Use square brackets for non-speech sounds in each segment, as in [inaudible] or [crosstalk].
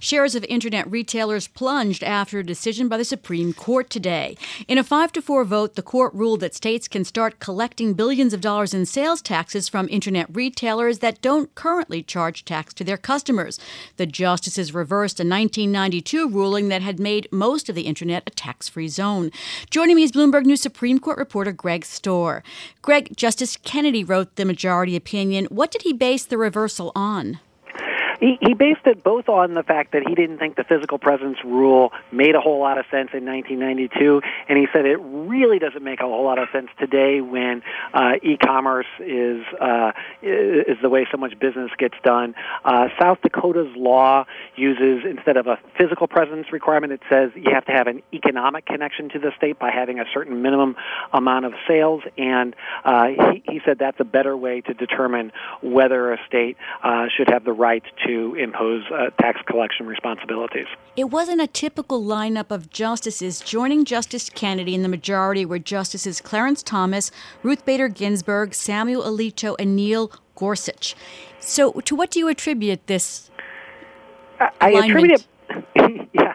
Shares of internet retailers plunged after a decision by the Supreme Court today. In a 5 to 4 vote, the court ruled that states can start collecting billions of dollars in sales taxes from internet retailers that don't currently charge tax to their customers. The justices reversed a 1992 ruling that had made most of the internet a tax free zone. Joining me is Bloomberg News Supreme Court reporter Greg Stohr. Greg, Justice Kennedy wrote the majority opinion. What did he base the reversal on? He, he based it both on the fact that he didn't think the physical presence rule made a whole lot of sense in 1992, and he said it really doesn't make a whole lot of sense today when uh, e-commerce is uh, is the way so much business gets done. Uh, South Dakota's law uses instead of a physical presence requirement, it says you have to have an economic connection to the state by having a certain minimum amount of sales, and uh, he, he said that's a better way to determine whether a state uh, should have the right to impose uh, tax collection responsibilities. It wasn't a typical lineup of justices. Joining Justice Kennedy in the majority were Justices Clarence Thomas, Ruth Bader Ginsburg, Samuel Alito, and Neil Gorsuch. So, to what do you attribute this? I, attribute it. [laughs] yeah,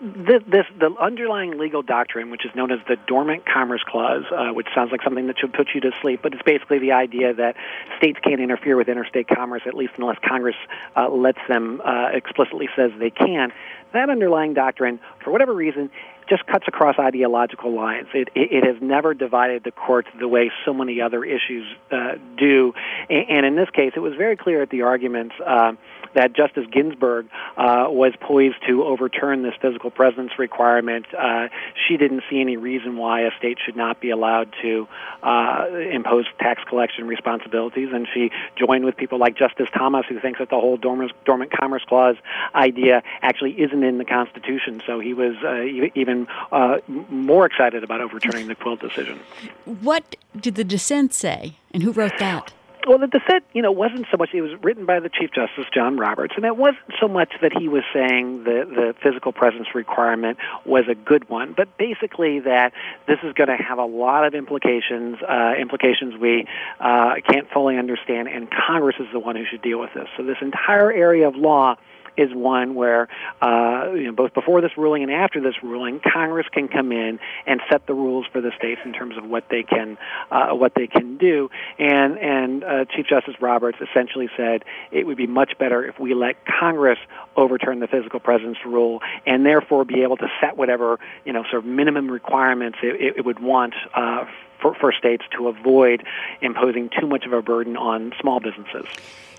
this, this, the underlying legal doctrine, which is known as the Dormant Commerce Clause, uh, which sounds like something that should put you to sleep, but it's basically the idea that states can't interfere with interstate commerce, at least unless Congress uh, lets them uh, explicitly says they can. That underlying doctrine, for whatever reason, just cuts across ideological lines. It, it, it, has never divided the courts the way so many other issues uh, do. And, and, in this case, it was very clear at the arguments uh, that Justice Ginsburg uh, was poised to overturn this physical presence requirement. Uh, she didn't see any reason why a state should not be allowed to uh, impose tax collection responsibilities, and she joined with people like Justice Thomas, who thinks that the whole dormant, dormant commerce clause idea actually isn't in the Constitution. So he was uh, even uh, more excited about overturning the Quill decision. What did the dissent say, and who wrote that? Well, the dissent, you know, wasn't so much. It was written by the Chief Justice John Roberts, and it wasn't so much that he was saying the the physical presence requirement was a good one, but basically that this is going to have a lot of implications, uh, implications we uh, can't fully understand, and Congress is the one who should deal with this. So this entire area of law is one where, uh, you know, both before this ruling and after this ruling, Congress can come in and set the rules for the states in terms of what they can uh, what they can do. And and uh, Chief Justice Roberts essentially said it would be much better if we let Congress overturn the physical presence rule and therefore be able to set whatever you know sort of minimum requirements it, it would want. Uh, for, for states to avoid imposing too much of a burden on small businesses.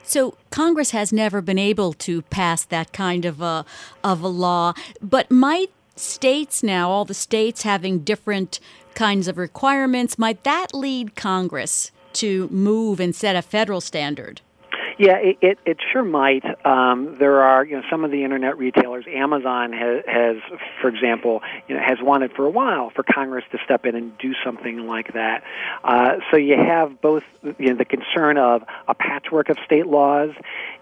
So Congress has never been able to pass that kind of a of a law, but might states now, all the states having different kinds of requirements, might that lead Congress to move and set a federal standard? Yeah, it, it, it sure might. Um, there are, you know, some of the internet retailers. Amazon has, has, for example, you know, has wanted for a while for Congress to step in and do something like that. Uh, so you have both, you know, the concern of a patchwork of state laws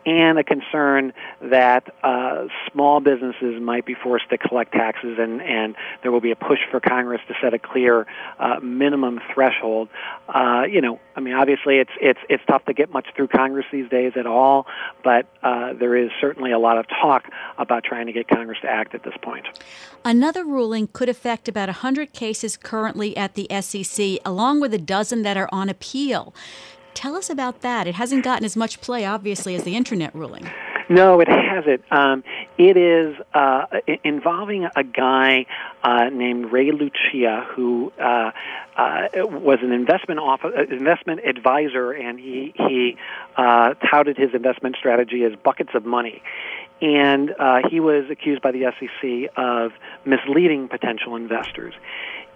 and a concern that uh, small businesses might be forced to collect taxes, and, and there will be a push for Congress to set a clear uh, minimum threshold. Uh, you know, I mean, obviously, it's it's it's tough to get much through Congress these days at all, but uh, there is certainly a lot of talk about trying to get Congress to act at this point. Another ruling could affect about 100 cases currently at the SEC, along with a dozen that are on appeal. Tell us about that. It hasn't gotten as much play, obviously, as the internet ruling. No, it hasn't. Um, it is uh, involving a guy uh, named Ray Lucia who uh, uh, was an investment off- uh, investment advisor, and he he uh, touted his investment strategy as buckets of money. And uh, he was accused by the SEC of misleading potential investors.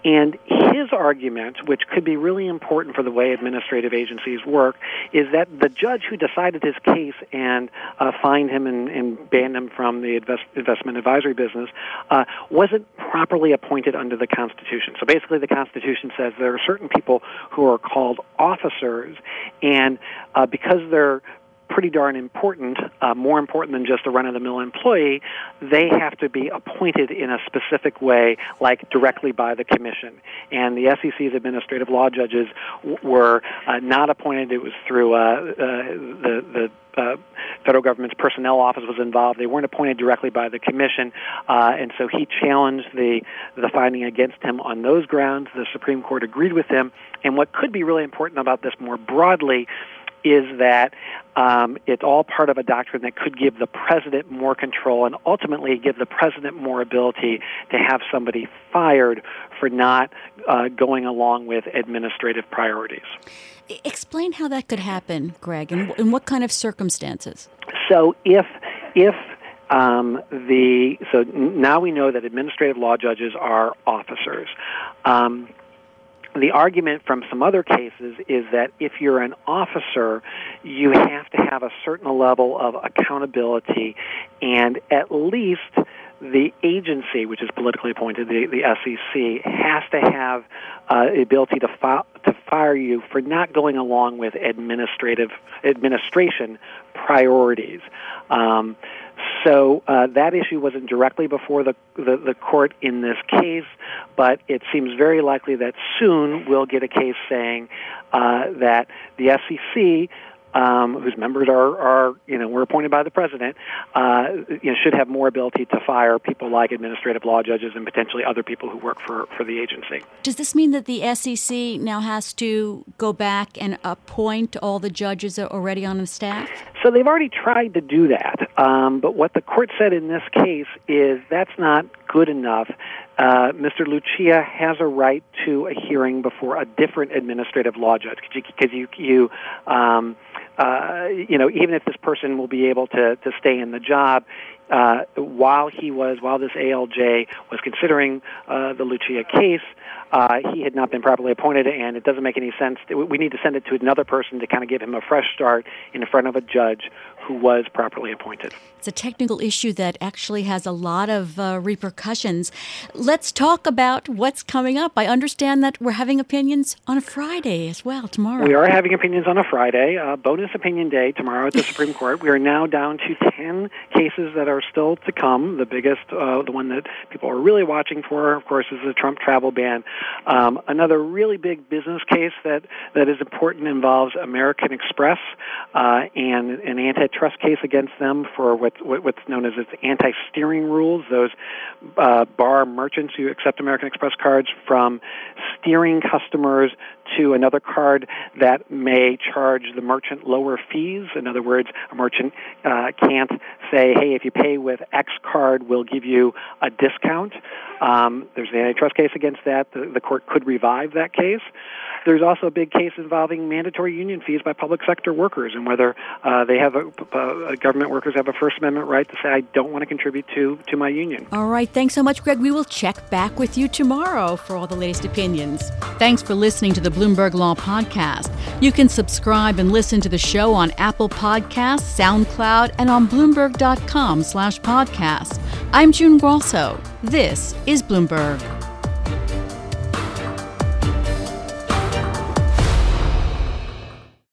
And his argument, which could be really important for the way administrative agencies work, is that the judge who decided his case and uh, fined him and, and, banned him from the invest, investment advisory business uh, wasn't properly appointed under the Constitution. So basically, the Constitution says there are certain people who are called officers, and uh, because they're pretty darn important, uh, more important than just a run-of-the-mill employee, they have to be appointed in a specific way, like directly by the commission. And the SEC's administrative law judges w- were uh, not appointed. It was through uh, uh the the uh, federal government's personnel office was involved. They weren't appointed directly by the commission, uh, and so he challenged the the finding against him on those grounds. The Supreme Court agreed with him. And what could be really important about this more broadly is that um, it's all part of a doctrine that could give the president more control and ultimately give the president more ability to have somebody fired for not uh, going along with administrative priorities. Explain how that could happen, Greg, and in what kind of circumstances? So if if um, the so now we know that administrative law judges are officers. Um, the argument from some other cases is that if you're an officer, you have to have a certain level of accountability and at least the agency, which is politically appointed, the, the SEC, has to have uh, the ability to, fi- to fire you for not going along with administrative administration priorities. Um, so uh, that issue wasn't directly before the, the, the court in this case, but it seems very likely that soon we'll get a case saying uh, that the SEC um, whose members are, are, you know, were appointed by the president, uh, you know, should have more ability to fire people like administrative law judges and potentially other people who work for, for the agency. Does this mean that the SEC now has to go back and appoint all the judges already on the staff? So they've already tried to do that, um, but what the court said in this case is that's not good enough. Uh, Mr. Lucia has a right to a hearing before a different administrative law judge because you, you, um, uh, you know, even if this person will be able to, to stay in the job, uh, while he was, while this ALJ was considering uh, the Lucia case, uh, he had not been properly appointed, and it doesn't make any sense. We need to send it to another person to kind of give him a fresh start in front of a judge who was properly appointed. It's a technical issue that actually has a lot of uh, repercussions. Let's talk about what's coming up. I understand that we're having opinions on a Friday as well tomorrow. We are having opinions on a Friday, uh, bonus opinion day tomorrow at the [laughs] Supreme Court. We are now down to 10 cases that are still to come. The biggest, uh, the one that people are really watching for, of course, is the Trump travel ban. Um, another really big business case that, that is important involves American Express uh, and an antitrust case against them for what, what's known as its anti-steering rules. Those uh, bar merchants who accept American Express cards from steering customers to another card that may charge the merchant lower fees. In other words, a merchant uh, can't say, hey, if you pay with X card, we'll give you a discount. Um, there's an antitrust case against that. The, the court could revive that case. There's also a big case involving mandatory union fees by public sector workers and whether uh, they have a, uh, government workers have a First Amendment right to say, I don't want to contribute to, to my union. All right. Thanks so much, Greg. We will check back with you tomorrow for all the latest opinions. Thanks for listening to the Bloomberg Law Podcast. You can subscribe and listen to the show on Apple Podcasts, SoundCloud, and on Bloomberg.com slash podcast. I'm June Grosso. This is Bloomberg.